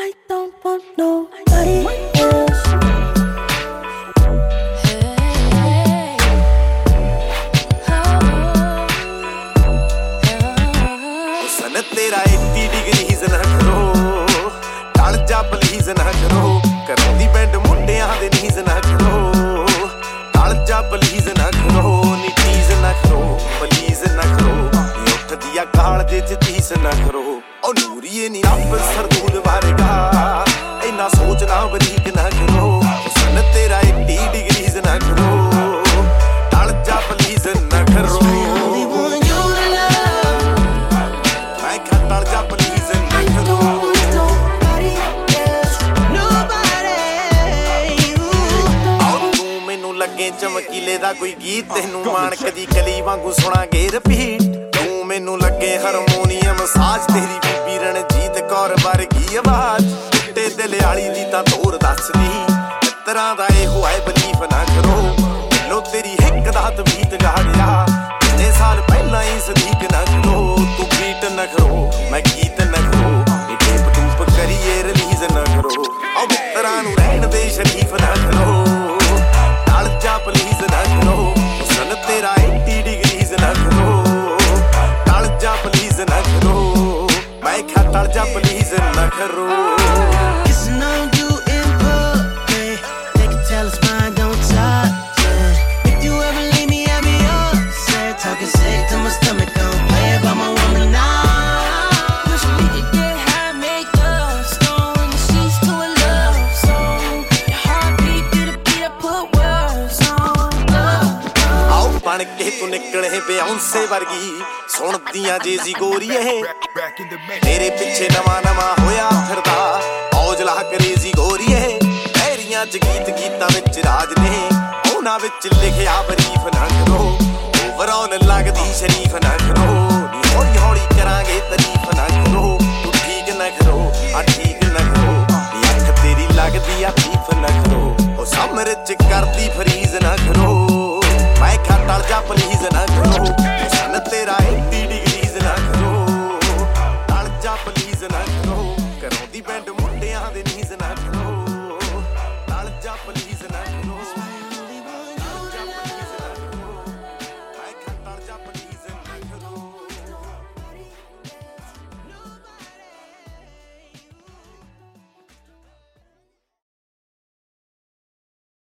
I don't want nobody else. ਸਨ ਤੇਰਾ 80 degrees ਨਾ ਕਰੋ। ਟਲ ਜਾ ਪਲੀਜ਼ ਨਾ ਕਰੋ। ਕਰੋ ਦੀ ਬੈਂਡ ਮੁੰਡਿਆਂ ਦੇ ਨੀਜ਼ ਨਾ ਕਰੋ। ਟਲ ਜਾ ਪਲੀਜ਼ ਨਾ ਕਰੋ। ਨੀ ਟੀਜ਼ ਨਾ ਕਰੋ। ਪਲੀਜ਼ ਨਾ ਕਰੋ। ਨੀ ਉੱਠਦੀ ਆ ਗਾਲ ਦੇ ਚ ਤੀਸ ਨਾ ਕਰੋ। ਉਹ ਨੂਰੀਏ ਨੀ ਰੱਬ ਸਰਦੂਲ ਚਮਕੀਲੇ ਦਾ ਕੋਈ ਗੀਤ ਤੈਨੂੰ ਮਾਣ ਕਦੀ ਕਲੀ ਵਾਂਗੂ ਸੁਣਾਗੇ। ਰਿਪੀਟ ਤੂੰ ਮੈਨੂੰ ਲੱਗੇ ਹਾਰਮੋਨੀਅਮ ਸਾਜ਼, ਤੇਰੀ ਬੀਬੀ ਰਣਜੀਤ ਕੌਰ ਵਰਗੀ ਆਵਾਜ਼। ਟੁੱਟੇ ਦਿਲ ਵਾਲੀ ਦੀ ਤਾਂ ਤੋਰ ਦੱਸਦੀ। ਤਰ੍ਹਾਂ ਦਾ ਇਹੋ ਹੈ ਪਲੀਜ਼ ਜਾਣ ਕੇ ਤੂੰ ਨਿਕਲੇ ਬਿਆਉਂਸੇ ਵਰਗੀ। ਸੁਣਦੀਆਂ ਜੇ ਜੀ ਗੋਰੀਏ ਤੇਰੇ ਪਿੱਛੇ ਨਵਾਂ ਨਵਾਂ ਹੋਇਆ ਫਿਰਦਾ। ਔਜਲਾ ਕਰੇਜ਼ੀ ਗੋਰੀਏ ਤੇਰੀਆਂ ਚ ਗੀਤ ਗੀਤਾਂ ਵਿੱਚ ਰਾਜ ਨੇ। ਉਹਨਾਂ ਵਿੱਚ ਲਿਖਿਆ ਬਰੀਫ ਨਾ ਕਰੋ ਓਵਰਆਲ ਲੱਗਦੀ ਸ਼ਰੀਫ ਨਾ ਕਰੋ ਨੀ ਹੌਲੀ ਹੌਲੀ ਕਰਾਂਗੇ ਤਾਰੀਫ ਨਾ ਕਰੋ ਤੂੰ ਠੀਕ ਨਾ ਕਰੋ ਆ ਠੀਕ ਨਾ ਕਰੋ ਨੀ ਅੱਖ ਤੇਰੀ ਲੱਗਦੀ ਆ